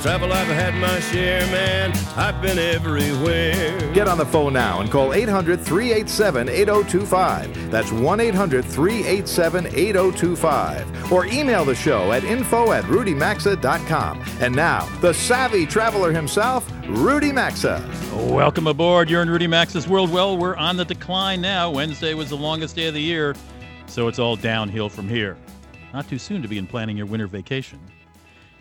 Of travel I've had my share, man. I've been everywhere. Get on the phone now and call 800 387 8025. That's 1 800 387 8025. Or email the show at info at rudymaxa.com. And now, the savvy traveler himself, Rudy Maxa. Welcome aboard. You're in Rudy Maxa's world. Well, we're on the decline now. Wednesday was the longest day of the year, so it's all downhill from here. Not too soon to begin planning your winter vacation.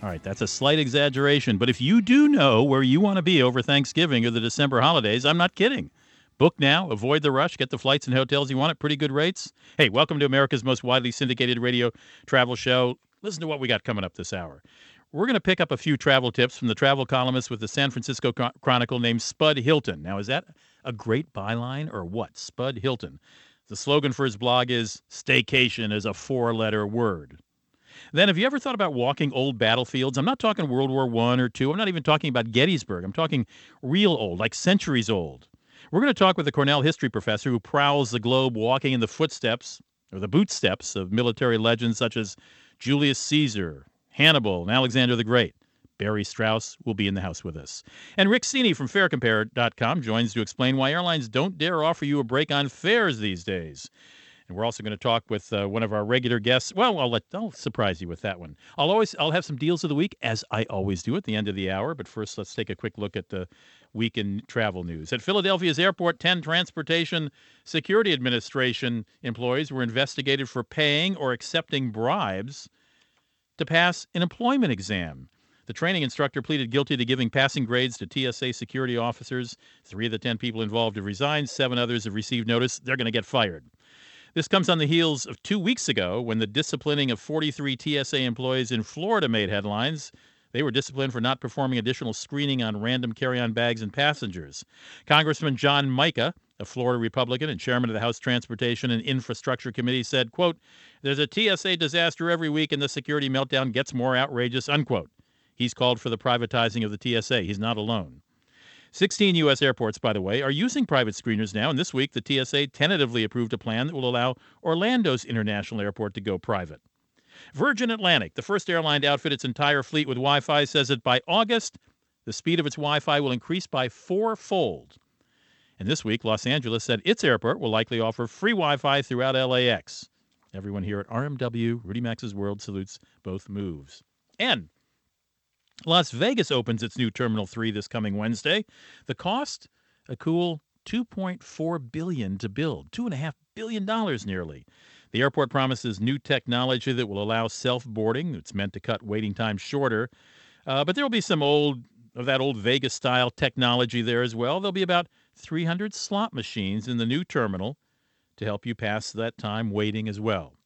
All right, that's a slight exaggeration, but if you do know where you want to be over Thanksgiving or the December holidays, I'm not kidding. Book now, avoid the rush, get the flights and hotels you want at pretty good rates. Hey, welcome to America's most widely syndicated radio travel show. Listen to what we got coming up this hour. We're going to pick up a few travel tips from the travel columnist with the San Francisco Chronicle named Spud Hilton. Now, is that a great byline or what? Spud Hilton. The slogan for his blog is Staycation is a four letter word. Then, have you ever thought about walking old battlefields? I'm not talking World War One or two. I'm not even talking about Gettysburg. I'm talking real old, like centuries old. We're going to talk with a Cornell history professor who prowls the globe walking in the footsteps or the bootsteps of military legends such as Julius Caesar, Hannibal, and Alexander the Great. Barry Strauss will be in the house with us. And Rick Seaney from FareCompare.com joins to explain why airlines don't dare offer you a break on fares these days. And we're also going to talk with uh, one of our regular guests. Well, I'll let I'll surprise you with that one. I'll always I'll have some deals of the week as I always do at the end of the hour. But first, let's take a quick look at the week in travel news. At Philadelphia's airport, 10 Transportation Security Administration employees were investigated for paying or accepting bribes to pass an employment exam. The training instructor pleaded guilty to giving passing grades to TSA security officers. Three of the 10 people involved have resigned, seven others have received notice they're going to get fired. This comes on the heels of two weeks ago when the disciplining of 43 TSA employees in Florida made headlines. They were disciplined for not performing additional screening on random carry on bags and passengers. Congressman John Mica, a Florida Republican and chairman of the House Transportation and Infrastructure Committee, said, quote, There's a TSA disaster every week and the security meltdown gets more outrageous, unquote. He's called for the privatizing of the TSA. He's not alone. 16 U.S. airports, by the way, are using private screeners now, and this week the TSA tentatively approved a plan that will allow Orlando's international airport to go private. Virgin Atlantic, the first airline to outfit its entire fleet with Wi Fi, says that by August, the speed of its Wi Fi will increase by fourfold. And this week, Los Angeles said its airport will likely offer free Wi Fi throughout LAX. Everyone here at RMW, Rudy Maxa's World salutes both moves. And Las Vegas opens its new Terminal 3 this coming Wednesday. The cost, a cool 2.4 billion to build, two and a half billion dollars nearly. The airport promises new technology that will allow self boarding. It's meant to cut waiting times shorter. Uh, but there will be some old of that old Vegas style technology there as well. There'll be about 300 slot machines in the new terminal to help you pass that time waiting as well.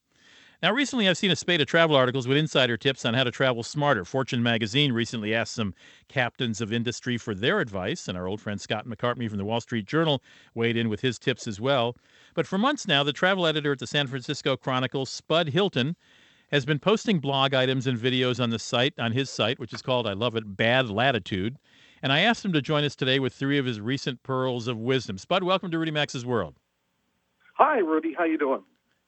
Now, recently I've seen a spate of travel articles with insider tips on how to travel smarter. Fortune magazine recently asked some captains of industry for their advice, and our old friend Scott McCartney from the Wall Street Journal weighed in with his tips as well. But for months now, the travel editor at the San Francisco Chronicle, Spud Hilton, has been posting blog items and videos on the site, on his site, which is called, I love it, Bad Latitude. And I asked him to join us today with three of his recent pearls of wisdom. Spud, welcome to Rudy Maxa's World. Hi, Rudy. How you doing?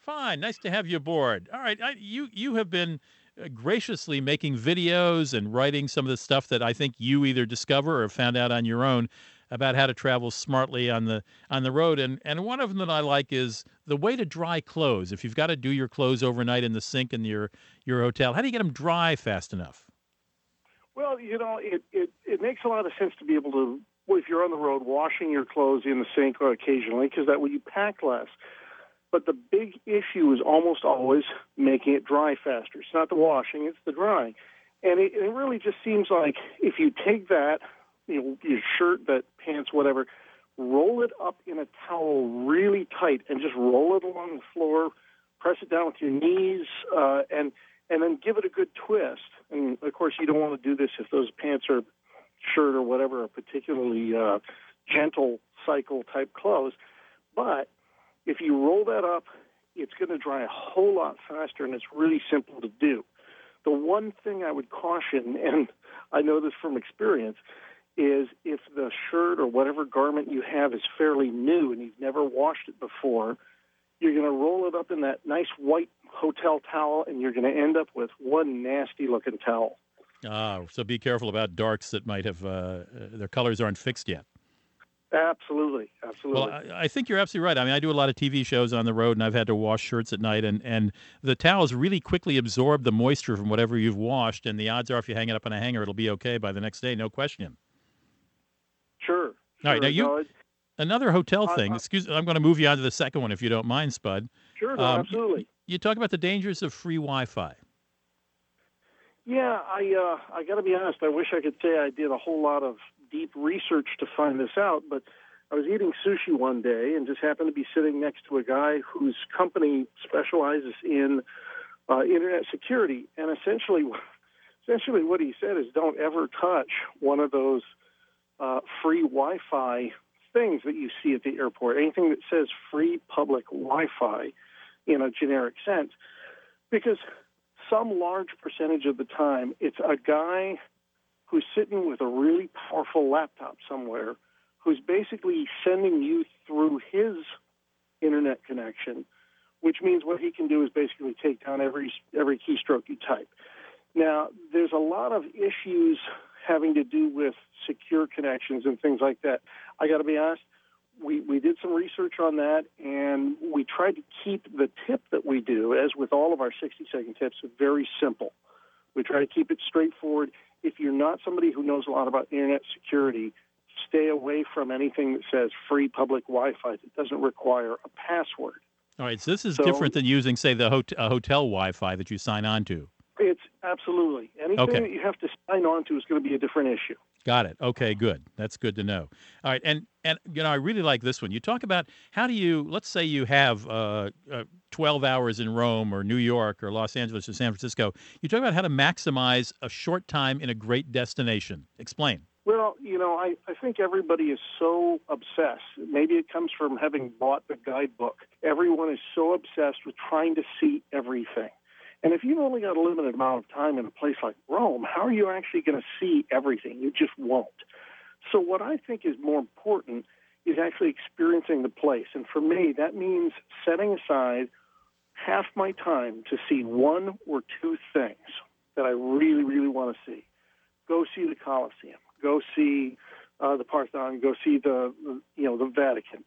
Fine, nice to have you aboard. All right, I, you you have been uh, graciously making videos and writing some of the stuff that I think you either discover or found out on your own about how to travel smartly on the on the road. And and one of them that I like is the way to dry clothes. If you've got to do your clothes overnight in the sink in your your hotel how do you get them dry fast enough? Well you know it it, it makes a lot of sense to be able to if you're on the road washing your clothes in the sink occasionally because that way you pack less but the big issue is almost always making it dry faster. It's not the washing, it's the drying. And it, it really just seems like if you take that, you know, your shirt, that pants, whatever, roll it up in a towel really tight and just roll it along the floor, press it down with your knees, uh, and and then give it a good twist. And of course, you don't want to do this if those pants or shirt or whatever are particularly uh, gentle cycle type clothes. But if you roll that up, it's going to dry a whole lot faster, and it's really simple to do. The one thing I would caution, and I know this from experience, is if the shirt or whatever garment you have is fairly new and you've never washed it before, you're going to roll it up in that nice white hotel towel and you're going to end up with one nasty looking towel. Ah, so be careful about darks that might have, uh, their colors aren't fixed yet. Absolutely, absolutely. Well, I, I, think you're absolutely right. I mean, I do a lot of TV shows on the road, and I've had to wash shirts at night, and, and the towels really quickly absorb the moisture from whatever you've washed, and the odds are if you hang it up on a hanger, it'll be okay by the next day, no question. Sure. All right, now you. No, it, another hotel thing. uh, excuse, I'm going to move you on to the second one if you don't mind, Spud. sure, no, Um, absolutely. You talk about the dangers of free Wi-Fi. Yeah, I uh, I got to be honest. I wish I could say I did a whole lot of deep research to find this out, but I was eating sushi one day and just happened to be sitting next to a guy whose company specializes in uh, internet security, and essentially, essentially what he said is, don't ever touch one of those uh, free Wi-Fi things that you see at the airport. Anything that says free public Wi-Fi in a generic sense, because some large percentage of the time, it's a guy who's sitting with a really powerful laptop somewhere who's basically sending you through his internet connection, which means what he can do is basically take down every every keystroke you type. Now, there's a lot of issues having to do with secure connections and things like that. I got to be honest, we, we did some research on that and we tried to keep the tip that we do, as with all of our 60 second tips, very simple. We try to keep it straightforward. If you're not somebody who knows a lot about internet security, stay away from anything that says free public Wi Fi that doesn't require a password. All right, so this is So- different than using, say, the hot- uh, hotel Wi-Fi that you sign on to. Absolutely anything Okay. that you have to sign on to is going to be a different issue. Got it. Okay, good. That's good to know. All right, and and you know, I really like this one. You talk about how do you, let's say you have uh, uh, 12 hours in Rome or New York or Los Angeles or San Francisco. You talk about how to maximize a short time in a great destination. Explain. Well, you know, I, I think everybody is so obsessed. Maybe it comes from having bought the guidebook. Everyone is so obsessed with trying to see everything. And if you've only got a limited amount of time in a place like Rome, how are you actually going to see everything? You just won't. So, what I think is more important is actually experiencing the place. And for me, that means setting aside half my time to see one or two things that I really, really want to see. Go see the Colosseum. Go see uh, the Parthenon. Go see the, you know, the Vatican.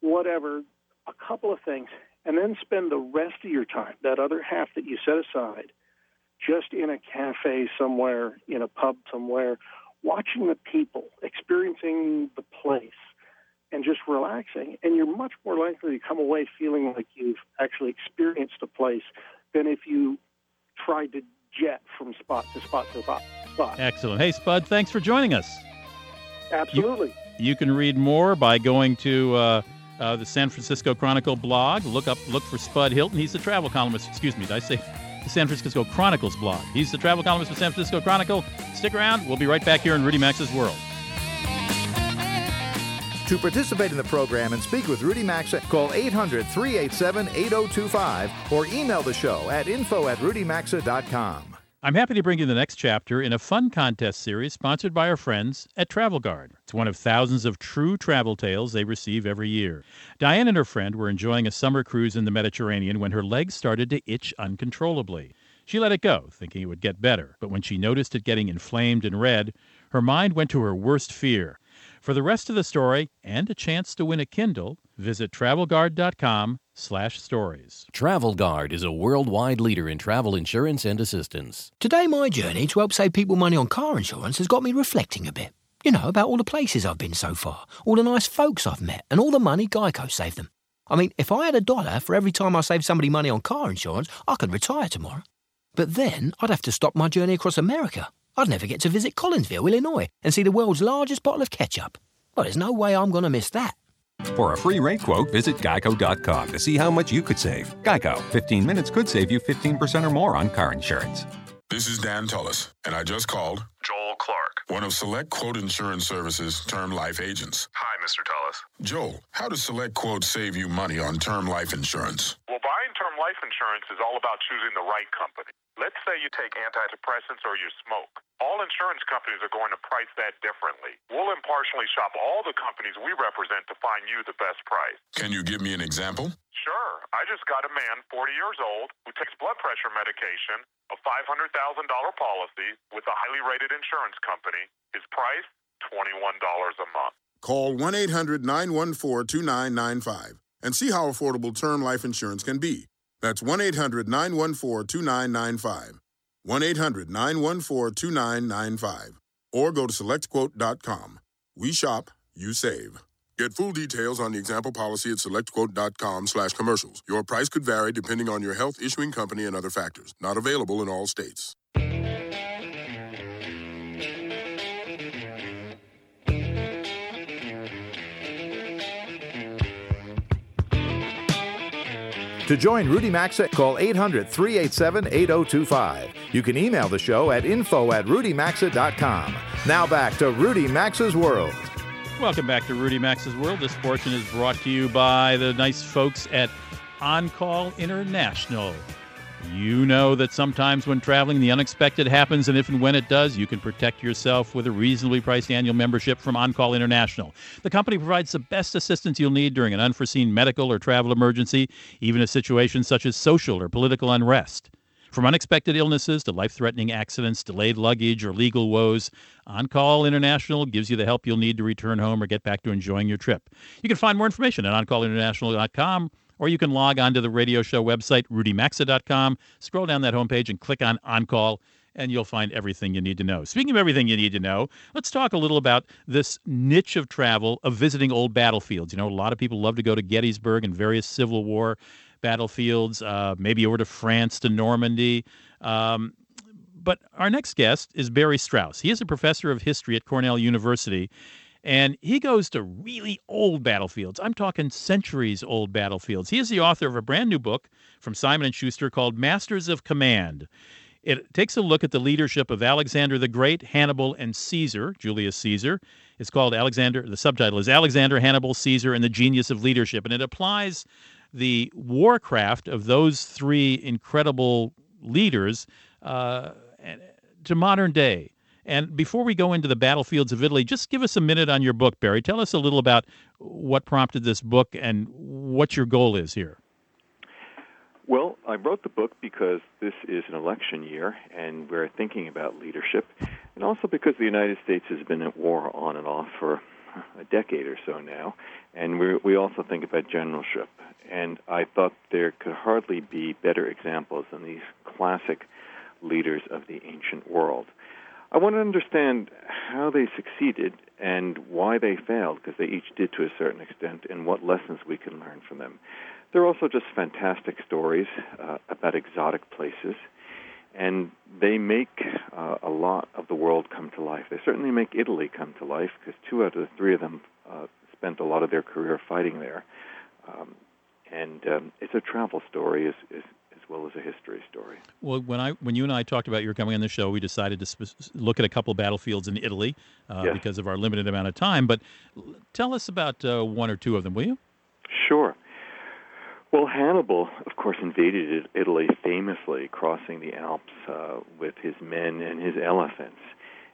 Whatever, a couple of things, and then spend the rest of your time, that other half that you set aside, just in a cafe somewhere, in a pub somewhere, watching the people, experiencing the place, and just relaxing. And you're much more likely to come away feeling like you've actually experienced a place than if you tried to jet from spot to spot to spot. spot. Excellent. Hey, Spud, thanks for joining us. Absolutely. You can read more by going to uh, uh, the San Francisco Chronicle blog. Look up, look for Spud Hilton. He's the travel columnist. Excuse me, did I say the San Francisco Chronicles blog? He's the travel columnist for San Francisco Chronicle. Stick around. We'll be right back here in Rudy Maxa's World. To participate in the program and speak with Rudy Maxa, call 800 387 8025 or email the show at info at rudymaxa.com. I'm happy to bring you the next chapter in a fun contest series sponsored by our friends at Travel Guard. It's one of thousands of true travel tales they receive every year. Diane and her friend were enjoying a summer cruise in the Mediterranean when her legs started to itch uncontrollably. She let it go, thinking it would get better, but when she noticed it getting inflamed and red, her mind went to her worst fear. For the rest of the story and a chance to win a Kindle, visit travelguard.com/stories. Travel Guard is a worldwide leader in travel insurance and assistance. Today, my journey to help save people money on car insurance has got me reflecting a bit. You know, about all the places I've been so far, all the nice folks I've met, and all the money Geico saved them. I mean, if I had a dollar for every time I saved somebody money on car insurance, I could retire tomorrow. But then I'd have to stop my journey across America. I'd never get to visit Collinsville, Illinois, and see the world's largest bottle of ketchup. Well, there's no way I'm going to miss that. For a free rate quote, visit geico.com to see how much you could save. Geico, 15 minutes could save you 15% or more on car insurance. This is Dan Tullis, and I just called Joel Clark. one of Select Quote Insurance Services term life agents. Hi, Mr. Tullis. Joel, how does Select Quote save you money on term life insurance? Well, buying term life insurance is all about choosing the right company. Let's say you take antidepressants or you smoke. All insurance companies are going to price that differently. We'll impartially shop all the companies we represent to find you the best price. Can you give me an example? Sure. I just got a man, 40 years old, who takes blood pressure medication, a $500,000 policy with a highly rated insurance company. His price, $21 a month. Call 1 800 914 2995 and see how affordable term life insurance can be. That's 1 800 914 2995. 1 800 914 2995. Or go to selectquote.com. We shop, you save. Get full details on the example policy at selectquote.com slash commercials. Your price could vary depending on your health issuing company and other factors. Not available in all states. To join Rudy Maxa, call 800 387 8025. You can email the show at info at rudymaxa.com. Now back to Rudy Maxa's World. Welcome back to Rudy Maxa's World. This portion is brought to you by the nice folks at On Call International. You know that sometimes when traveling, the unexpected happens, and if and when it does, you can protect yourself with a reasonably priced annual membership from OnCall International. The company provides the best assistance you'll need during an unforeseen medical or travel emergency, even in situations such as social or political unrest. From unexpected illnesses to life threatening accidents, delayed luggage, or legal woes, OnCall International gives you the help you'll need to return home or get back to enjoying your trip. You can find more information at OnCallInternational.com or you can log on to the radio show website, rudymaxa.com, scroll down that homepage and click on On Call, and you'll find everything you need to know. Speaking of everything you need to know, let's talk a little about this niche of travel of visiting old battlefields. You know, a lot of people love to go to Gettysburg and various Civil War battlefields, uh, maybe over to France, to Normandy. Um, but our next guest is Barry Strauss. He is a professor of history at Cornell University, and he goes to really old battlefields. I'm talking centuries old battlefields. He is the author of a brand new book from Simon and Schuster called Masters of Command. It takes a look at the leadership of Alexander the Great, Hannibal, and Caesar, Julius Caesar. It's called Alexander, the subtitle is Alexander, Hannibal, Caesar, and the Genius of Leadership. And it applies the warcraft of those three incredible leaders uh, to modern day. And before we go into the battlefields of Italy, just give us a minute on your book, Barry. Tell us a little about what prompted this book and what your goal is here. Well, I wrote the book because this is an election year and we're thinking about leadership, and also because the United States has been at war on and off for a decade or so now, and we we also think about generalship. And I thought there could hardly be better examples than these classic leaders of the ancient world. I want to understand how they succeeded and why they failed, because they each did to a certain extent, and what lessons we can learn from them. They're also just fantastic stories uh, about exotic places, and they make uh, a lot of the world come to life. They certainly make Italy come to life, because two out of the three of them uh, spent a lot of their career fighting there. Um, and um, it's a travel story as, as, well as a history story. Well, when I when you and I talked about your coming on the show, we decided to sp- look at a couple battlefields in Italy uh, Yes. because of our limited amount of time. But l- tell us about uh, one or two of them, will you? Sure. Well, Hannibal, of course, invaded Italy famously, crossing the Alps uh, with his men and his elephants.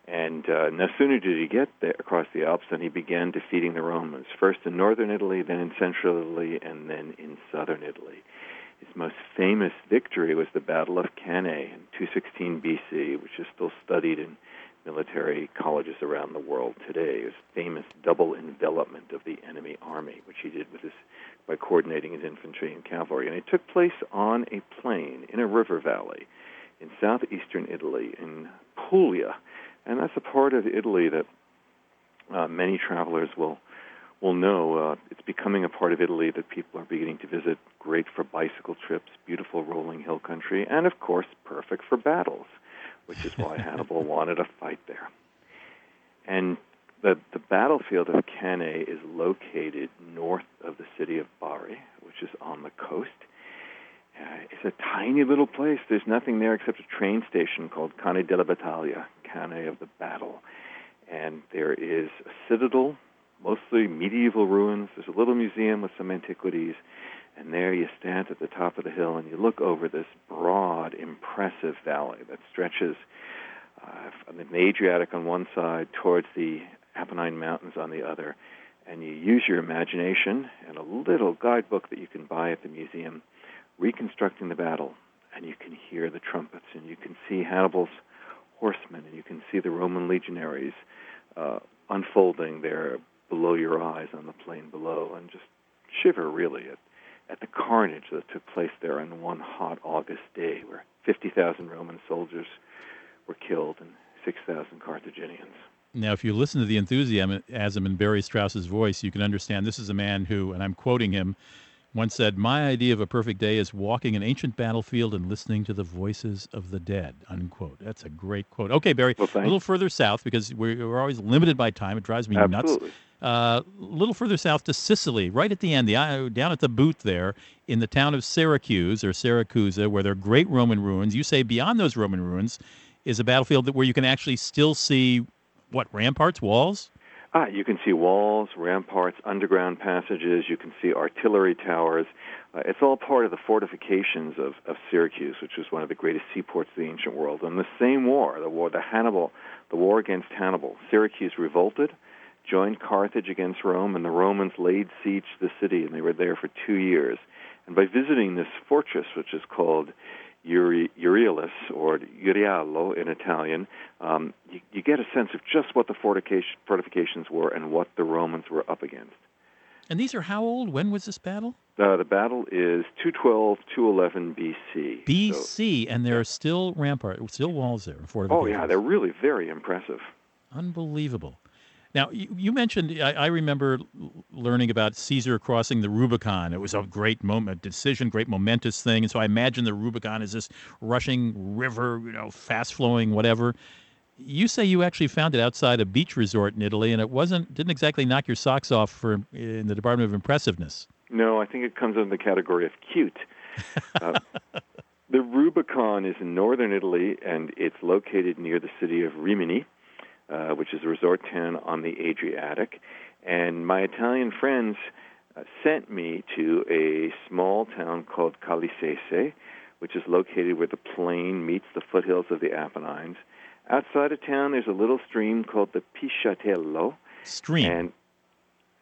And uh, no sooner did he get there across the Alps than he began defeating the Romans, first in northern Italy, then in central Italy, and then in southern Italy. His most famous victory was the Battle of Cannae in 216 BC, which is still studied in military colleges around the world today. His famous double envelopment of the enemy army, which he did with his by coordinating his infantry and cavalry. And it took place on a plain in a river valley in southeastern Italy, in Puglia. And that's a part of Italy that uh, many travelers will will know. Uh, it's becoming a part of Italy that people are beginning to visit. Great for bicycle trips, beautiful rolling hill country, and of course, perfect for battles, which is why Hannibal wanted to fight there. And the, the battlefield of Cannae is located north of the city of Bari, which is on the coast. Uh, it's a tiny little place. There's nothing there except a train station called Canne della Battaglia, Canne of the Battle. And there is a citadel, mostly medieval ruins. There's a little museum with some antiquities. And there you stand at the top of the hill and you look over this broad, impressive valley that stretches uh, from the Adriatic on one side towards the Apennine Mountains on the other. And you use your imagination and a little guidebook that you can buy at the museum, reconstructing the battle. And you can hear the trumpets and you can see Hannibal's horsemen and you can see the Roman legionaries uh, unfolding there below your eyes on the plain below and just shiver really at, at the carnage that took place there on one hot August day where 50,000 Roman soldiers were killed and 6,000 Carthaginians. Now, if you listen to the enthusiasm in Barry Strauss's voice, you can understand this is a man who, and I'm quoting him, once said, My idea of a perfect day is walking an ancient battlefield and listening to the voices of the dead. Unquote. That's a great quote. Okay, Barry, well, a little further south because we're, we're, always limited by time. It drives me Absolutely. nuts. A uh, little further south to Sicily, right at the end, the down at the boot there in the town of Syracuse or Siracusa, where there are great Roman ruins. You say beyond those Roman ruins is a battlefield where you can actually still see what ramparts, walls. Ah, you can see walls, ramparts, underground passages. You can see artillery towers. Uh, it's all part of the fortifications of, of Syracuse, which was one of the greatest seaports of the ancient world. And the same war, the war, the Hannibal, the war against Hannibal, Syracuse revolted, joined Carthage against Rome, and the Romans laid siege to the city, and they were there for two years. And by visiting this fortress, which is called Uri, Euryalus or Eurialo in Italian, um, you, you, get a sense of just what the fortification, fortifications were and what the Romans were up against. And these are how old? When was this battle? Uh, the battle is 212, 211 BC. BC, so, and there are still ramparts, still walls there. Oh, yeah, they're really very impressive. Unbelievable. Now, you, mentioned, I, I, remember learning about Caesar crossing the Rubicon. It was a great moment, decision, great momentous thing. And so I imagine the Rubicon is this rushing river, you know, fast flowing, whatever. You say you actually found it outside a beach resort in Italy, and it wasn't didn't exactly knock your socks off for in the Department of Impressiveness. No, I think it comes in the category of cute. Uh, the Rubicon is in northern Italy, and it's located near the city of Rimini uh, which is a resort town on the Adriatic. And my Italian friends uh, sent me to a small town called Calisese, which is located where the plain meets the foothills of the Apennines. Outside of town, there's a little stream called the Pisciatello. Stream. And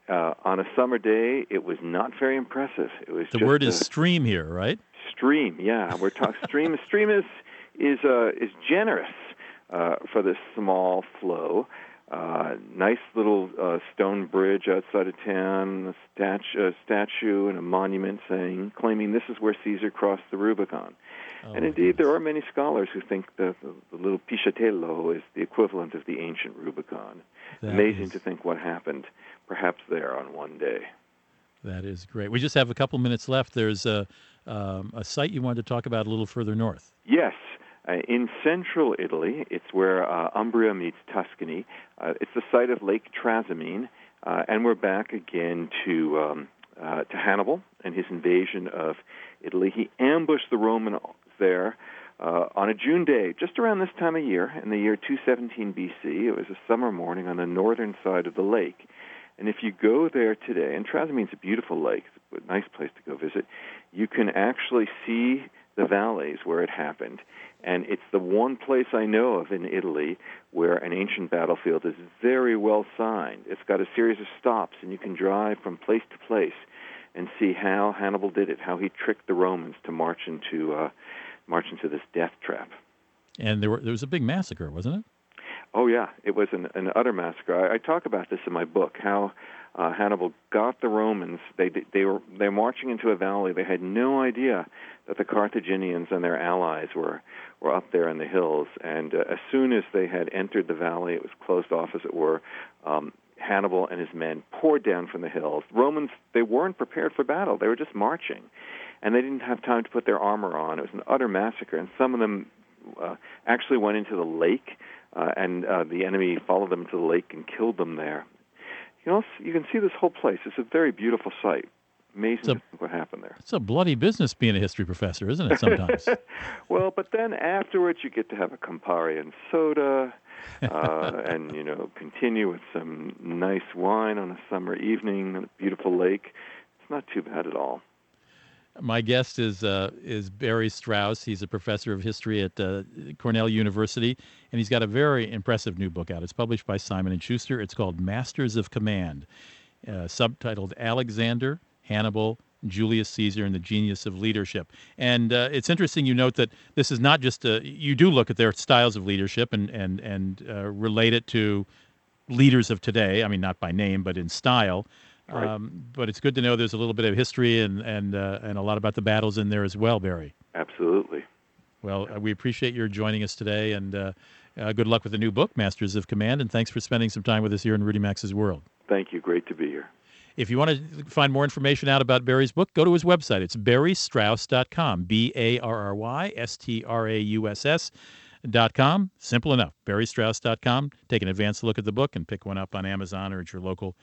uh, on a summer day, it was not very impressive. It was the word is stream here, right? Stream, yeah. We're talking stream. stream is is uh, is generous uh, for this small flow. Uh, nice little uh, stone bridge outside of town, a statue, a statue and a monument saying, claiming this is where Caesar crossed the Rubicon. Oh, and indeed, there are many scholars who think that the, the little Pisciatello is the equivalent of the ancient Rubicon. That Amazing is... to think what happened, perhaps there on one day. That is great. We just have a couple minutes left. There's a, um, a site you wanted to talk about a little further north. Yes, uh, in central Italy, it's where uh, Umbria meets Tuscany. Uh, it's the site of Lake Trasimene, uh, and we're back again to um, uh, to Hannibal and his invasion of Italy. He ambushed the Romans there uh, on a June day, just around this time of year, in the year 217 BC. It was a summer morning on the northern side of the lake. And if you go there today, and Trasimene's a beautiful lake, it's a nice place to go visit, you can actually see the valleys where it happened. And it's the one place I know of in Italy where an ancient battlefield is very well signed. It's got a series of stops, and you can drive from place to place and see how Hannibal did it, how he tricked the Romans to march into uh, march into this death trap. And there, were, there was a big massacre, wasn't it? Oh yeah, it was an, an utter massacre. I, I talk about this in my book. How uh, Hannibal got the Romans. They they were they're marching into a valley. They had no idea that the Carthaginians and their allies were were up there in the hills. And uh, as soon as they had entered the valley, it was closed off, as it were. Um, Hannibal and his men poured down from the hills. Romans they weren't prepared for battle. They were just marching, and they didn't have time to put their armor on. It was an utter massacre, and some of them uh, actually went into the lake. Uh, and uh, the enemy followed them to the lake and killed them there you know, you can see this whole place. It's a very beautiful site. Amazing a, what happened there. It's a bloody business being a history professor, isn't it? Sometimes. well, but then afterwards, you get to have a Campari and soda, uh, and you know, continue with some nice wine on a summer evening a beautiful lake. It's not too bad at all. My guest is uh, is Barry Strauss. He's a professor of history at uh, Cornell University, and he's got a very impressive new book out. It's published by Simon and Schuster. It's called Masters of Command, uh, subtitled Alexander, Hannibal, Julius Caesar, and the Genius of Leadership. And uh, it's interesting you note that this is not just a, you do look at their styles of leadership and and and uh, relate it to leaders of today. I mean, not by name, but in style. Right. Um, but it's good to know there's a little bit of history and and uh, and a lot about the battles in there as well, Barry. Absolutely. Well, uh, we appreciate your joining us today, and uh, uh, good luck with the new book, Masters of Command. And thanks for spending some time with us here in Rudy Maxa's World. Thank you. Great to be here. If you want to find more information out about Barry's book, go to his website. It's barrystrauss.com. B A R R Y S T R A U S S. Dot com. Simple enough. BarryStrauss.com. Take an advanced look at the book and pick one up on Amazon or at your local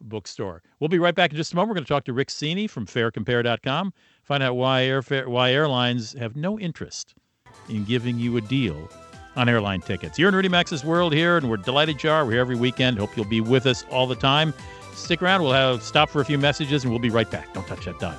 bookstore. We'll be right back in just a moment. We're going to talk to Rick Seaney from farecompare.com, find out why airfare, why airlines have no interest in giving you a deal on airline tickets. You're in Rudy Maxa's World here, and we're delighted you are. We're here every weekend. Hope you'll be with us all the time. Stick around. We'll have stop for a few messages, and we'll be right back. Don't touch that dial.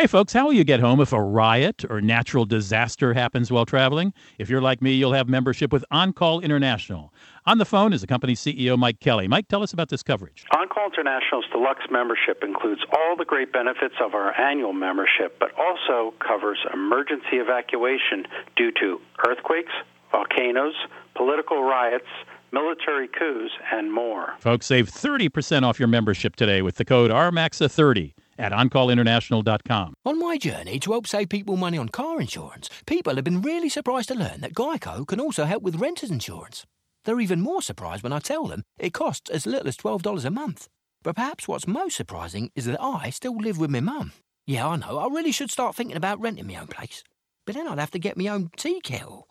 Hey, folks, how will you get home if a riot or natural disaster happens while traveling? If you're like me, you'll have membership with OnCall International. On the phone is the company's CEO, Mike Kelly. Mike, tell us about this coverage. OnCall International's deluxe membership includes all the great benefits of our annual membership, but also covers emergency evacuation due to earthquakes, volcanoes, political riots, military coups, and more. Folks, save 30% off your membership today with the code RMAXA30 at OnCallInternational.com. On my journey to help save people money on car insurance, people have been really surprised to learn that Geico can also help with renter's insurance. They're even more surprised when I tell them it costs as little as $12 a month. But perhaps what's most surprising is that I still live with my mum. Yeah, I know, I really should start thinking about renting my own place. But then I'd have to get my own tea kettle,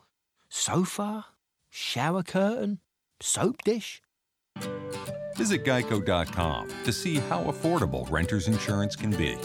sofa, shower curtain, soap dish. Visit geico.com to see how affordable renter's insurance can be.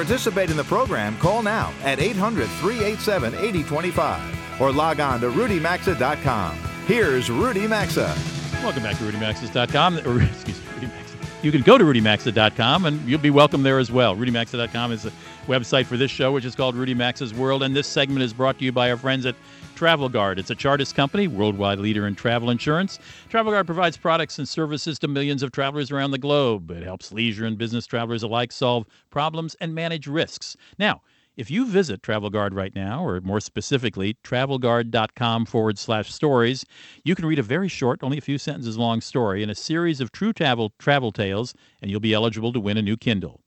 Participate in the program, call now at 800 387 8025 or log on to rudymaxa.com. Here's Rudy Maxa. Welcome back to RudyMaxes.com. Or, excuse me, Rudy Maxa. You can go to RudyMaxa.com and you'll be welcome there as well. RudyMaxa.com is the website for this show, which is called Rudy Maxa's World. And this segment is brought to you by our friends at Travel Guard. It's a Chartis company, worldwide leader in travel insurance. Travel Guard provides products and services to millions of travelers around the globe. It helps leisure and business travelers alike solve problems and manage risks. Now, if you visit Travel Guard right now, or more specifically, travelguard.com forward slash stories, you can read a very short, only a few sentences long story in a series of true travel, travel tales, and you'll be eligible to win a new Kindle.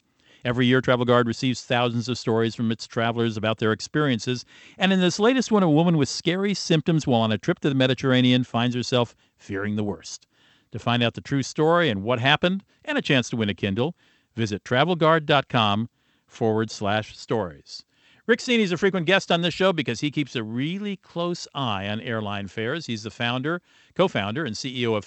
Every year, Travel Guard receives thousands of stories from its travelers about their experiences. And in this latest one, a woman with scary symptoms while on a trip to the Mediterranean finds herself fearing the worst. To find out the true story and what happened, and a chance to win a Kindle, visit travelguard.com forward slash stories. Rick Seaney is a frequent guest on this show because he keeps a really close eye on airline fares. He's the founder, co founder, and CEO of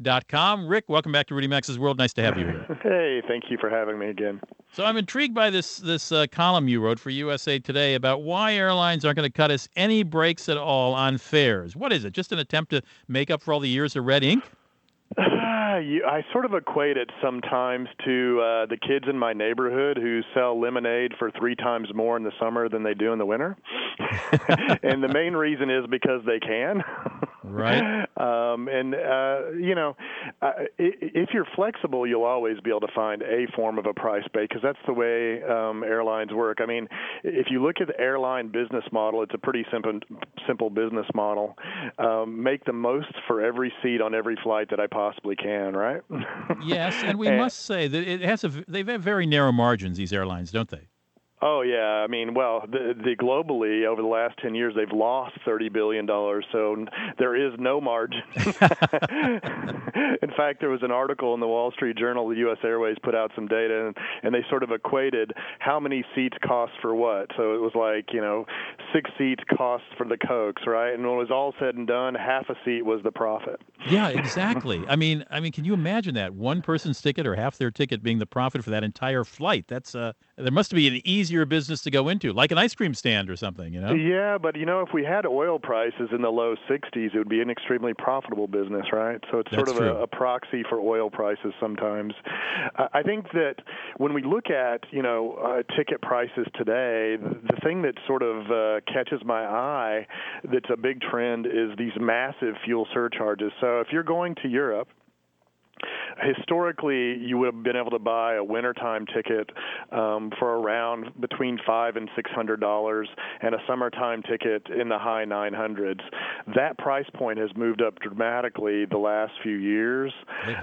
FareCompare.com. Rick, welcome back to Rudy Maxa's World. Nice to have you here. Hey, thank you for having me again. So I'm intrigued by this this uh, column you wrote for USA Today about why airlines aren't going to cut us any breaks at all on fares. What is it? Just an attempt to make up for all the years of red ink? Uh, you, I sort of equate it sometimes to uh, the kids in my neighborhood who sell lemonade for three times more in the summer than they do in the winter. and the main reason is because they can. Right. Um, and, uh, you know, uh, if you're flexible, you'll always be able to find a form of a price break because that's the way um, airlines work. I mean, if you look at the airline business model, it's a pretty simple, simple business model. Um, make the most for every seat on every flight that I possibly possibly can, right? yes, and we and, must say that it has a they've had very narrow margins. These airlines, don't they? Oh yeah, I mean, well, the, the globally over the last ten years they've lost thirty billion dollars, so there is no margin. in fact, there was an article in the Wall Street Journal. The U.S. Airways put out some data, and, and they sort of equated how many seats cost for what. So it was like you know, six seats cost for the Cokes, right? And when it was all said and done, half a seat was the profit. Yeah, exactly. I mean, I mean, can you imagine that one person's ticket or half their ticket being the profit for that entire flight? That's uh, there must be an easier business to go into, like an ice cream stand or something, you know? Yeah, but you know, if we had oil prices in the low 60s, it would be an extremely profitable business, right? So it's That's sort of a, a, proxy for oil prices sometimes. I think that when we look at, you know, uh, ticket prices today, the, the thing that sort of uh, catches my eye that's a big trend is these massive fuel surcharges. So if you're going to Europe, historically you would have been able to buy a wintertime ticket um, for around between five and six hundred dollars and a summertime ticket in the high nine hundreds. That price point has moved up dramatically the last few years.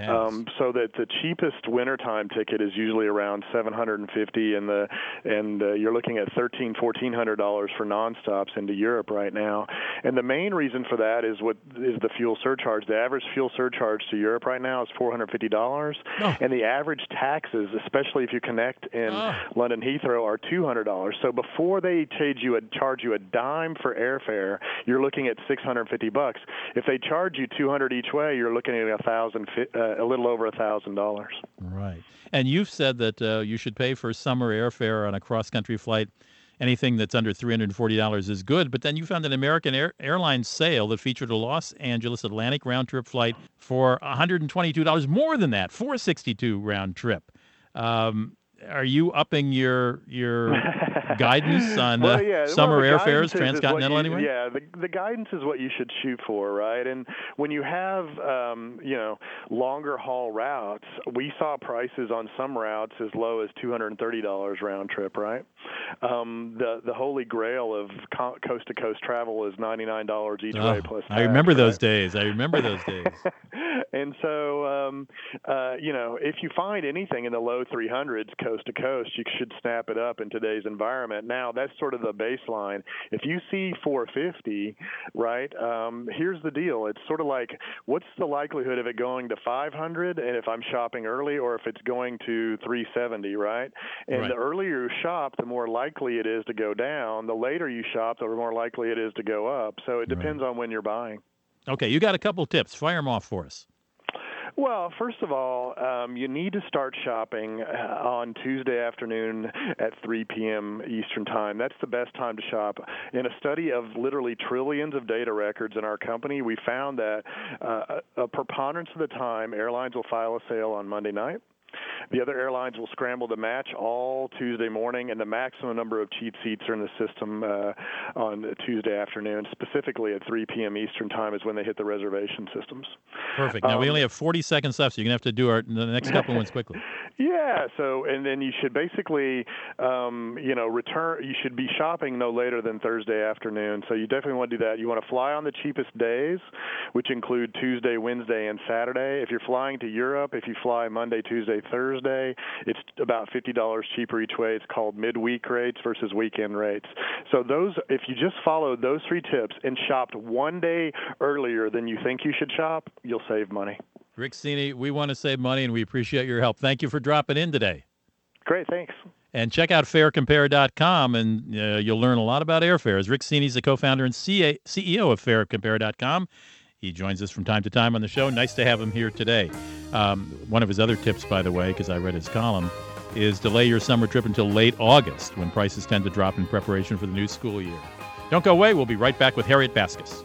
Um, so that the cheapest wintertime ticket is usually around 750 and the and uh, you're looking at 13 1400 dollars for nonstops into Europe right now. And the main reason for that is what is the fuel surcharge. The average fuel surcharge to Europe right now is $450 oh. and the average taxes especially if you connect in oh. London Heathrow are $200 so before they charge you a charge you a dime for airfare you're looking at 650 bucks. If they charge you 200 each way you're looking at a thousand uh, a little over a thousand dollars. Right. And you've said that uh, you should pay for summer airfare on a cross country flight anything that's under $340 is good. But then you found an American Air- Airlines sale that featured a Los Angeles Atlanta round trip flight for $122 more than that, 462 round trip. Um, are you upping your your guidance on well, yeah. summer well, airfares, transcontinental you, anyway? Yeah, the, the guidance is what you should shoot for, right? And when you have um, you know longer haul routes, we saw prices on some routes as low as two hundred and thirty dollars round trip, right? Um, the the holy grail of coast to coast travel is ninety nine dollars each oh, way plus. I remember right? those days. I remember those days. and so um, uh, you know, if you find anything in the low three hundreds coast to coast, you should snap it up in today's environment. Now, that's sort of the baseline. If you see 450, right, um, here's the deal. It's sort of like, what's the likelihood of it going to 500, and if I'm shopping early, or if it's going to 370, right? And right. the earlier you shop, the more likely it is to go down. The later you shop, the more likely it is to go up. So it depends right. on when you're buying. Okay, you got a couple tips. Fire them off for us. Well, first of all, um, you need to start shopping uh, on Tuesday afternoon at 3 p.m. Eastern Time. That's the best time to shop. In a study of literally trillions of data records in our company, we found that uh, a preponderance of the time, airlines will file a sale on Monday night. The other airlines will scramble to match all Tuesday morning, and the maximum number of cheap seats are in the system uh, on Tuesday afternoon. Specifically at 3 p.m. Eastern Time is when they hit the reservation systems. Perfect. Now um, we only have 40 seconds left, so you're gonna have to do our the next couple ones quickly. Yeah. So and then you should basically, um, you know, return. You should be shopping no later than Thursday afternoon. So you definitely want to do that. You want to fly on the cheapest days, which include Tuesday, Wednesday, and Saturday. If you're flying to Europe, if you fly Monday, Tuesday, Thursday, it's about fifty dollars cheaper each way. It's called midweek rates versus weekend rates. So those, if you just followed those three tips and shopped one day earlier than you think you should shop, you'll save money. Rick Seaney, we want to save money and we appreciate your help. Thank you for dropping in today. Great, thanks. And check out farecompare.com, and uh, you'll learn a lot about airfares. Rick Seaney is the co founder and CEO of farecompare.com. He joins us from time to time on the show. Nice to have him here today. Um, one of his other tips, by the way, because I read his column, is delay your summer trip until late August when prices tend to drop in preparation for the new school year. Don't go away. We'll be right back with Harriet Baskas.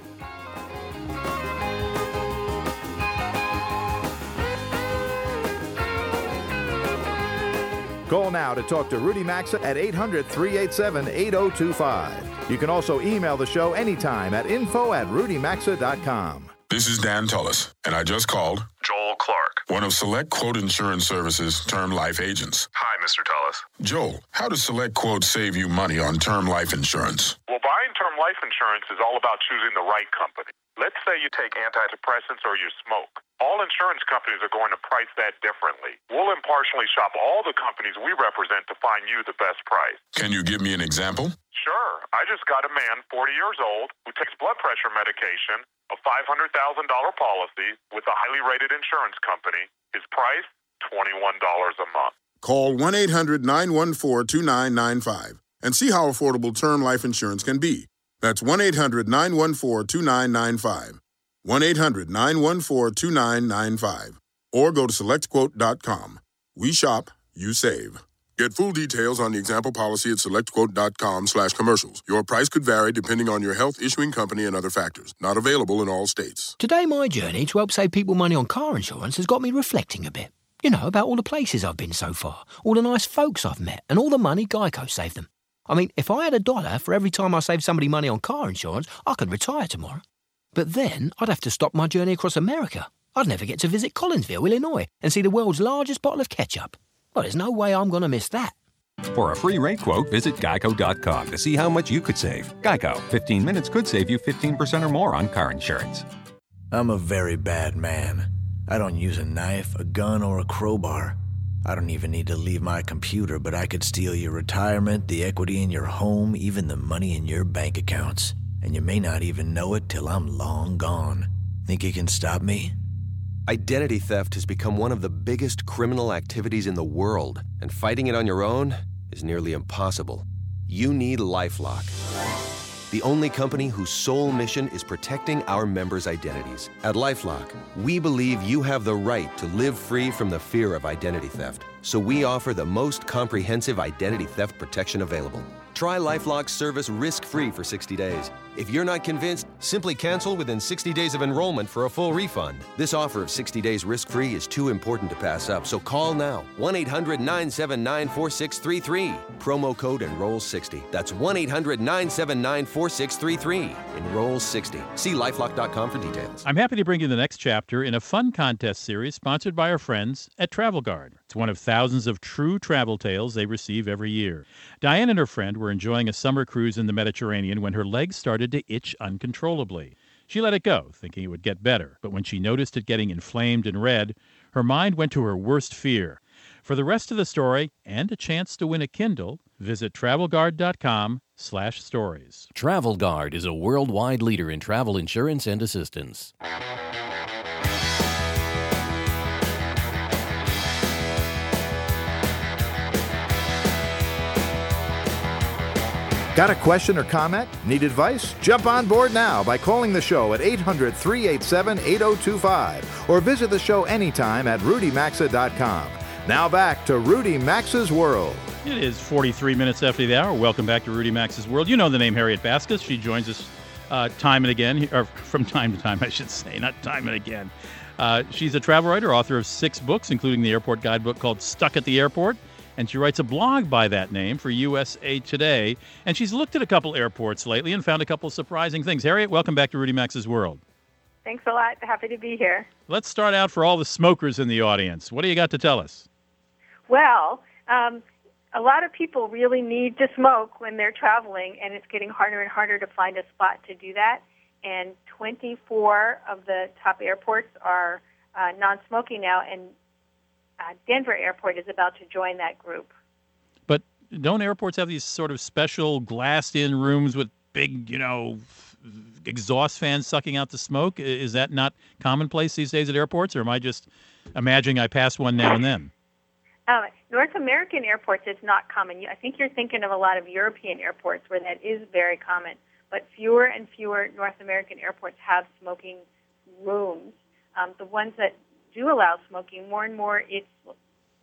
Call now to talk to Rudy Maxa at 800 387 8025. You can also email the show anytime at info at rudymaxa.com. This is Dan Tullis, and I just called Joel Clark, one of Select Quote Insurance Services term life agents. Hi, Mr. Tullis. Joel, how does Select Quote save you money on term life insurance? Term life insurance is all about choosing the right company. Let's say you take antidepressants or you smoke. All insurance companies are going to price that differently. We'll impartially shop all the companies we represent to find you the best price. Can you give me an example? Sure. I just got a man, 40 years old, who takes blood pressure medication, a $500,000 policy with a highly rated insurance company. His price, $21 a month. Call 1 800 914 2995 and see how affordable term life insurance can be. That's 1 800 914 2995. 1 800 914 2995. Or go to selectquote.com. We shop, you save. Get full details on the example policy at selectquote.com slash commercials. Your price could vary depending on your health issuing company and other factors. Not available in all states. Today, my journey to help save people money on car insurance has got me reflecting a bit. You know, about all the places I've been so far, all the nice folks I've met, and all the money Geico saved them. I mean, if I had a dollar for every time I saved somebody money on car insurance, I could retire tomorrow. But then I'd have to stop my journey across America. I'd never get to visit Collinsville, Illinois, and see the world's largest bottle of ketchup. Well, there's no way I'm going to miss that. For a free rate quote, visit geico.com to see how much you could save. Geico, 15 minutes could save you 15% or more on car insurance. I'm a very bad man. I don't use a knife, a gun, or a crowbar. I don't even need to leave my computer, but I could steal your retirement, the equity in your home, even the money in your bank accounts. And you may not even know it till I'm long gone. Think you can stop me? Identity theft has become one of the biggest criminal activities in the world, and fighting it on your own is nearly impossible. You need LifeLock, the only company whose sole mission is protecting our members' identities. At LifeLock, we believe you have the right to live free from the fear of identity theft, so we offer the most comprehensive identity theft protection available. Try LifeLock's service risk-free for 60 days. If you're not convinced, simply cancel within 60 days of enrollment for a full refund. This offer of 60 days risk-free is too important to pass up, so call now. 1-800-979-4633. Promo code ENROLL60. That's 1-800-979-4633. Enroll60. See lifelock.com for details. I'm happy to bring you the next chapter in a fun contest series sponsored by our friends at Travel Guard. It's one of thousands of true travel tales they receive every year. Diane and her friend were enjoying a summer cruise in the Mediterranean when her legs started to itch uncontrollably. She let it go, thinking it would get better, but when she noticed it getting inflamed and red, her mind went to her worst fear. For the rest of the story and a chance to win a Kindle, visit travelguard.com/stories. Travel Guard is a worldwide leader in travel insurance and assistance. Got a question or comment? Need advice? Jump on board now by calling the show at 800 387 8025 or visit the show anytime at rudymaxa.com. Now back to Rudy Maxa's World. It is 43 minutes after the hour. Welcome back to Rudy Maxa's World. You know the name Harriet Baskas. She joins us uh, time and again, or from time to time, I should say, not time and again. Uh, she's a travel writer, author of six books, including the airport guidebook called Stuck at the Airport and she writes a blog by that name for USA Today. And she's looked at a couple airports lately and found a couple surprising things. Harriet, welcome back to Rudy Maxa's World. Thanks a lot. Happy to be here. Let's start out for all the smokers in the audience. What do you got to tell us? Well, um, a lot of people really need to smoke when they're traveling, and it's getting harder and harder to find a spot to do that. And 24 of the top airports are uh, non smoking now, and uh, Denver Airport is about to join that group. But don't airports have these sort of special glassed-in rooms with big, you know, exhaust fans sucking out the smoke? Is that not commonplace these days at airports, or am I just imagining I pass one now and then? Um, North American airports, it's not common. I think you're thinking of a lot of European airports where that is very common, but fewer and fewer North American airports have smoking rooms. Um, the ones that do allow smoking, more and more it's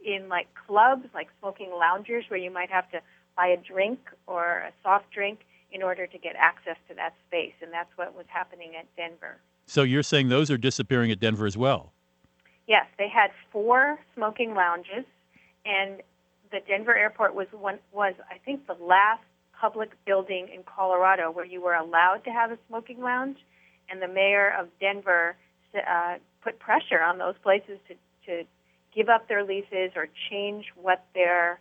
in like clubs, like smoking loungers, where you might have to buy a drink or a soft drink in order to get access to that space, and that's what was happening at Denver. So you're saying those are disappearing at Denver as well? Yes, they had four smoking lounges, and the Denver airport was one was I think the last public building in Colorado where you were allowed to have a smoking lounge, and the mayor of Denver uh, put pressure on those places to, to give up their leases or change what their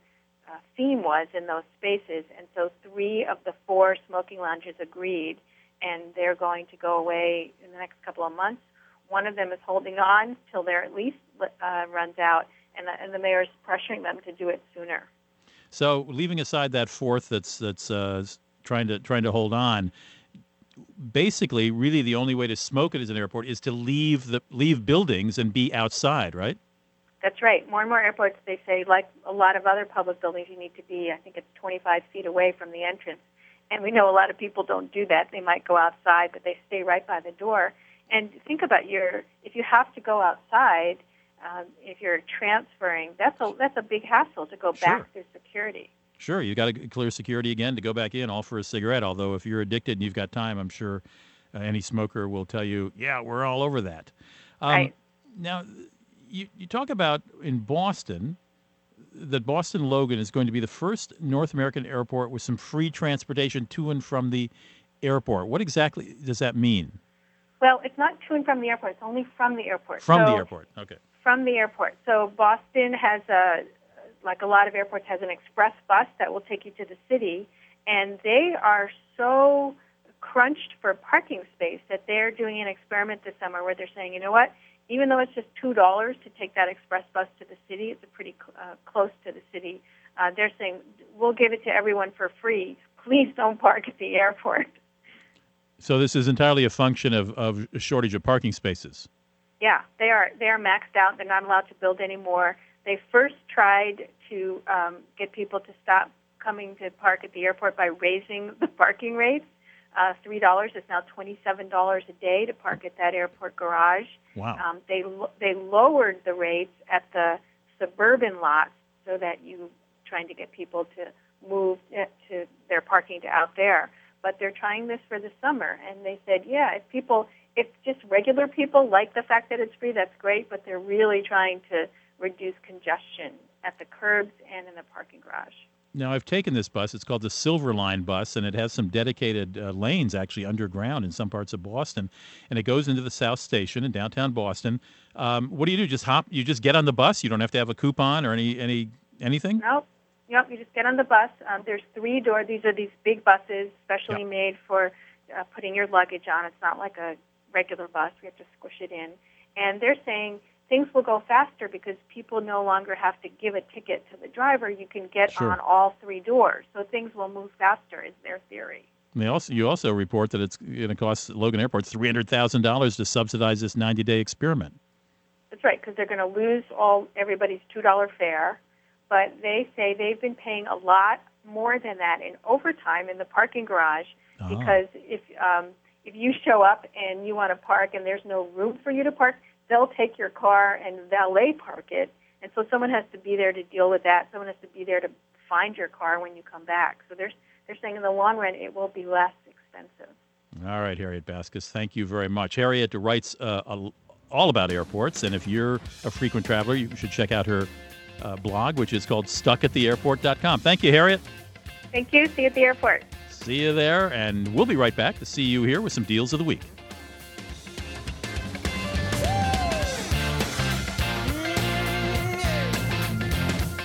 uh, theme was in those spaces. And so three of the four smoking lounges agreed and they're going to go away in the next couple of months. One of them is holding on till their lease uh, runs out, and the, and the pressuring them to do it sooner. So, leaving aside that fourth that's that's uh, trying to trying to hold on, basically, really, the only way to smoke it as an airport is to leave the leave buildings and be outside, right? That's right. More and more airports, they say, like a lot of other public buildings, you need to be, I think it's 25 feet away from the entrance. And we know a lot of people don't do that. They might go outside, but they stay right by the door. And think about your, if you have to go outside, um, if you're transferring, that's a that's a big hassle to go sure. back through security. Sure, you got to clear security again to go back in, all for a cigarette. Although if you're addicted and you've got time, I'm sure uh, any smoker will tell you, yeah, we're all over that. Um, right. Now, you, you talk about in Boston that Boston Logan is going to be the first North American airport with some free transportation to and from the airport. What exactly does that mean? Well, it's not to and from the airport. It's only from the airport. From so, the airport. Okay. From the airport. So Boston has a, like a lot of airports, has an express bus that will take you to the city, and they are so crunched for parking space that they're doing an experiment this summer where they're saying, you know what, even though it's just two dollars to take that express bus to the city, it's a pretty uh, close to the city. Uh, they're saying we'll give it to everyone for free. Please don't park at the airport. So this is entirely a function of, of a shortage of parking spaces. Yeah, they are they are maxed out. They're not allowed to build anymore. They first tried to um, get people to stop coming to park at the airport by raising the parking rates uh, three dollars. is now twenty-seven dollars a day to park at that airport garage. Wow. Um, they lo- they lowered the rates at the suburban lots so that you trying to get people to move to their parking to out there. But they're trying this for the summer, and they said, yeah, if people, if just regular people like the fact that it's free, that's great. But they're really trying to reduce congestion at the curbs and in the parking garage. Now, I've taken this bus. It's called the Silver Line bus, and it has some dedicated uh, lanes actually underground in some parts of Boston. And it goes into the South Station in downtown Boston. Um, what do you do? Just hop? You just get on the bus? You don't have to have a coupon or any any anything? Nope. Yep. You just get on the bus. Um, there's three doors. These are these big buses, specially yep. made for uh, putting your luggage on. It's not like a regular bus. We have to squish it in. And they're saying things will go faster because people no longer have to give a ticket to the driver. You can get sure. on all three doors, so things will move faster. Is their theory. they also, you also report that it's going to cost Logan Airport three hundred thousand dollars to subsidize this ninety-day experiment. That's right, because they're going to lose all everybody's two-dollar fare, but they say they've been paying a lot more than that in overtime in the parking garage oh. because if um, if you show up and you want to park and there's no room for you to park, they'll take your car and valet park it. And so someone has to be there to deal with that. Someone has to be there to find your car when you come back. So they're, they're saying in the long run it will be less expensive. All right, Harriet Baskas, thank you very much. Harriet writes uh, a, all about airports, and if you're a frequent traveler, you should check out her uh, blog, which is called stuckattheairport.com. Thank you, Harriet. Thank you. See you at the airport. See you there, and we'll be right back to see you here with some deals of the week.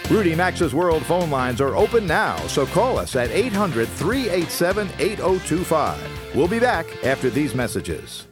Rudy Maxa's World phone lines are open now, so call us at 800 387 8025. We'll be back after these messages.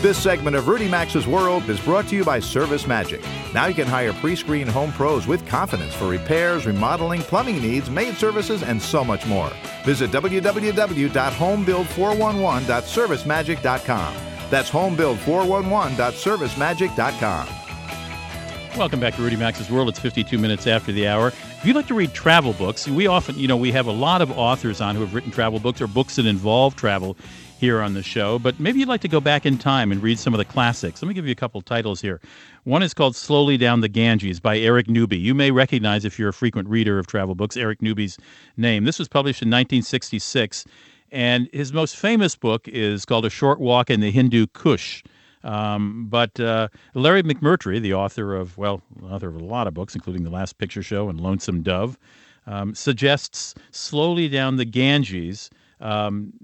This segment of Rudy Maxa's World is brought to you by Service Magic. Now you can hire pre-screened home pros with confidence for repairs, remodeling, plumbing needs, maid services, and so much more. Visit www.homebuild411.servicemagic.com. That's homebuild411.servicemagic.com. Welcome back to Rudy Maxa's World. It's 52 minutes after the hour. If you'd like to read travel books, we often, you know, we have a lot of authors on who have written travel books or books that involve travel here on the show, but maybe you'd like to go back in time and read some of the classics. Let me give you a couple titles here. One is called Slowly Down the Ganges by Eric Newby. You may recognize, if you're a frequent reader of travel books, Eric Newby's name. This was published in 1966, and his most famous book is called A Short Walk in the Hindu Kush. Um, but uh, Larry McMurtry, the author of, well, author of a lot of books, including The Last Picture Show and Lonesome Dove, um, suggests Slowly Down the Ganges. Um,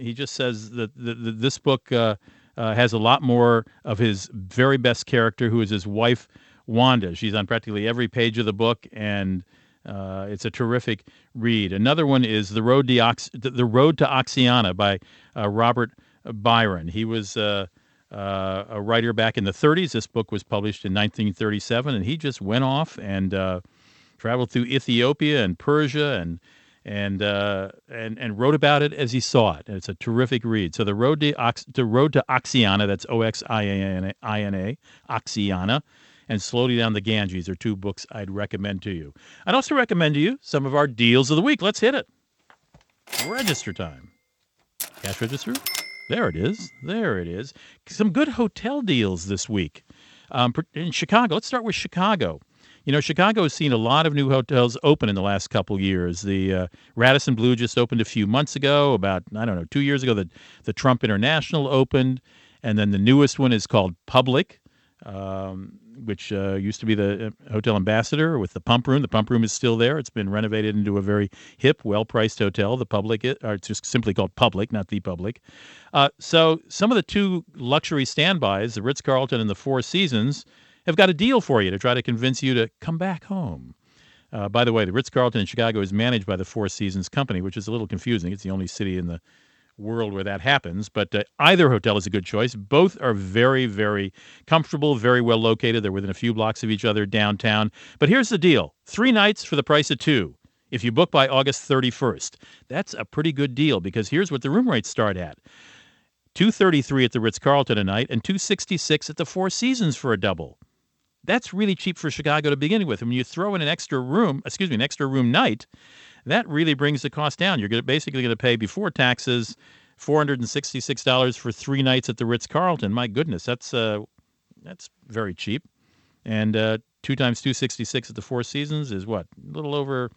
he just says that the, the, this book uh, uh, has a lot more of his very best character, who is his wife, Wanda. She's on practically every page of the book, and uh, it's a terrific read. Another one is The Road the Road to Oxiana by uh, Robert Byron. He was uh, uh, a writer back in the 30s. This book was published in 1937, and he just went off and traveled through Ethiopia and Persia and and uh, and and wrote about it as he saw it. It's a terrific read. So the road to Ox- the road to Oxiana, that's O X I A N A, Oxiana, and Slowly Down the Ganges are two books I'd recommend to you. I'd also recommend to you some of our deals of the week. Let's hit it. Register time. Cash register. There it is. There it is. Some good hotel deals this week um, in Chicago. Let's start with Chicago. You know, Chicago has seen a lot of new hotels open in the last couple years. The uh, Radisson Blu just opened a few months ago. About I don't know, two years ago, the the Trump International opened, and then the newest one is called Public. Um, which uh, used to be the uh, Hotel Ambassador with the pump room. The pump room is still there. It's been renovated into a very hip, well-priced hotel. The public, or it's just simply called Public, not the Public. Uh, so some of the two luxury standbys, the Ritz Carlton and the Four Seasons, have got a deal for you to try to convince you to come back home. Uh, by the way, the Ritz Carlton in Chicago is managed by the Four Seasons Company, which is a little confusing. It's the only city in the world where that happens. But uh, either hotel is a good choice. Both are very, very comfortable, very well located. They're within a few blocks of each other downtown. But here's the deal three nights for the price of two. If you book by August 31st, that's a pretty good deal because here's what the room rates start at. 233 at the Ritz Carlton a night and 266 at the Four Seasons for a double. That's really cheap for Chicago to begin with. When you throw in an extra room, excuse me, an extra room night, that really brings the cost down. You're basically going to pay before taxes $466 for three nights at the Ritz Carlton. My goodness, that's uh, that's very cheap. And uh, two times 266 at the Four Seasons is what? A little over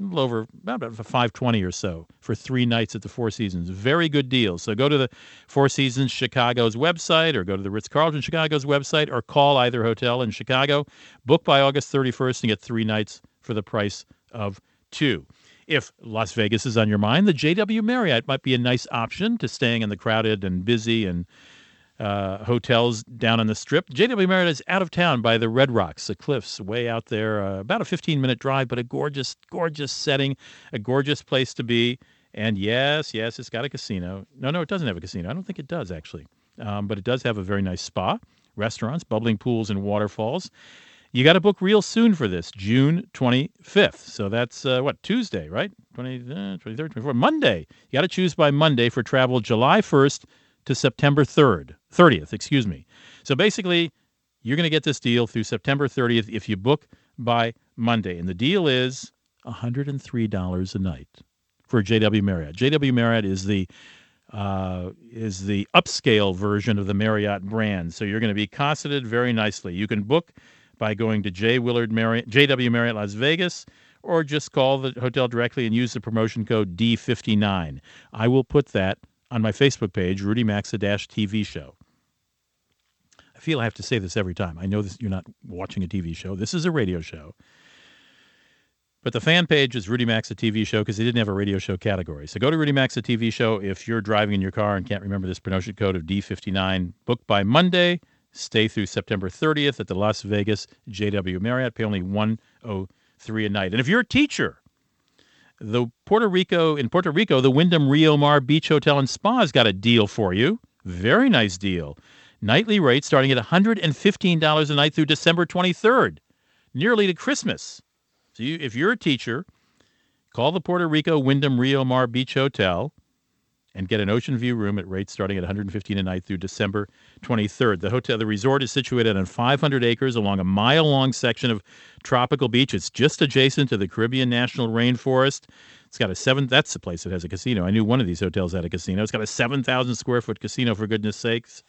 a little over about 520 or so for three nights at the Four Seasons. Very good deal. So go to the Four Seasons Chicago's website or go to the Ritz Carlton Chicago's website or call either hotel in Chicago. Book by August 31st and get three nights for the price of two. If Las Vegas is on your mind, the JW Marriott might be a nice option to staying in the crowded and busy and uh, hotels down on the strip. JW Marriott is out of town by the Red Rocks, the cliffs way out there, uh, about a 15 minute drive, but a gorgeous, gorgeous setting, a gorgeous place to be. And yes, yes, it's got a casino. No, no, it doesn't have a casino. I don't think it does, actually. Um, but it does have a very nice spa, restaurants, bubbling pools, and waterfalls. You got to book real soon for this, June 25th. So that's uh, what, Tuesday, right? 20, uh, 23rd, 24th, Monday. You got to choose by Monday for travel July 1st to September 3rd, 30th, excuse me. So basically, you're going to get this deal through September 30th if you book by Monday. And the deal is $103 a night for JW Marriott. JW Marriott is the uh, is the upscale version of the Marriott brand. So you're going to be cosseted very nicely. You can book by going to J. Willard Marriott, JW Marriott Las Vegas, or just call the hotel directly and use the promotion code D59. I will put that on my Facebook page, Rudy Maxa TV show. I feel I have to say this every time. I know this, you're not watching a TV show. This is a radio show. But the fan page is Rudy Maxa TV show because they didn't have a radio show category. So go to Rudy Maxa TV show if you're driving in your car and can't remember this promotion code of D59. Book by Monday. Stay through September 30th at the Las Vegas JW Marriott. Pay only 103 a night. And if you're a teacher, the Puerto Rico in Puerto Rico, the Wyndham Rio Mar Beach Hotel and Spa has got a deal for you. Very nice deal. Nightly rate starting at $115 a night through December 23rd, nearly to Christmas. So you, if you're a teacher, call the Puerto Rico Wyndham Rio Mar Beach Hotel and get an ocean view room at rates starting at 115 a night through December 23rd. The hotel, the resort is situated on 500 acres along a mile-long section of tropical beach. It's just adjacent to the Caribbean National Rainforest. It's got a seven. That's the place that has a casino. I knew one of these hotels had a casino. It's got a 7,000 square foot casino for goodness sakes,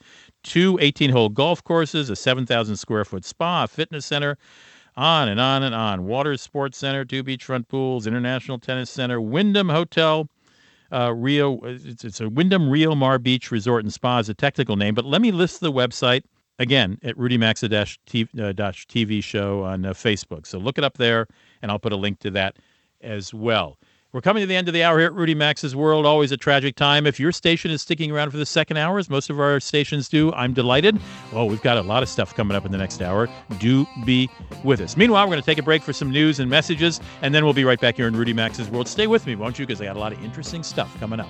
two 18-hole golf courses, a 7,000 square foot spa, a fitness center. On and on and on. Water Sports Center, two beachfront pools, International Tennis Center, Wyndham Hotel, uh, Rio. It's, it's, a Wyndham Rio Mar Beach Resort and Spa is a technical name, but let me list the website again at Rudy Maxa TV, uh, show on uh, Facebook. So look it up there, and I'll put a link to that as well. We're coming to the end of the hour here at Rudy Maxa's World. Always a tragic time. If your station is sticking around for the second hour, as most of our stations do, I'm delighted. Oh, we've got a lot of stuff coming up in the next hour. Do be with us. Meanwhile, we're going to take a break for some news and messages, and then we'll be right back here in Rudy Maxa's World. Stay with me, won't you? Because I got a lot of interesting stuff coming up.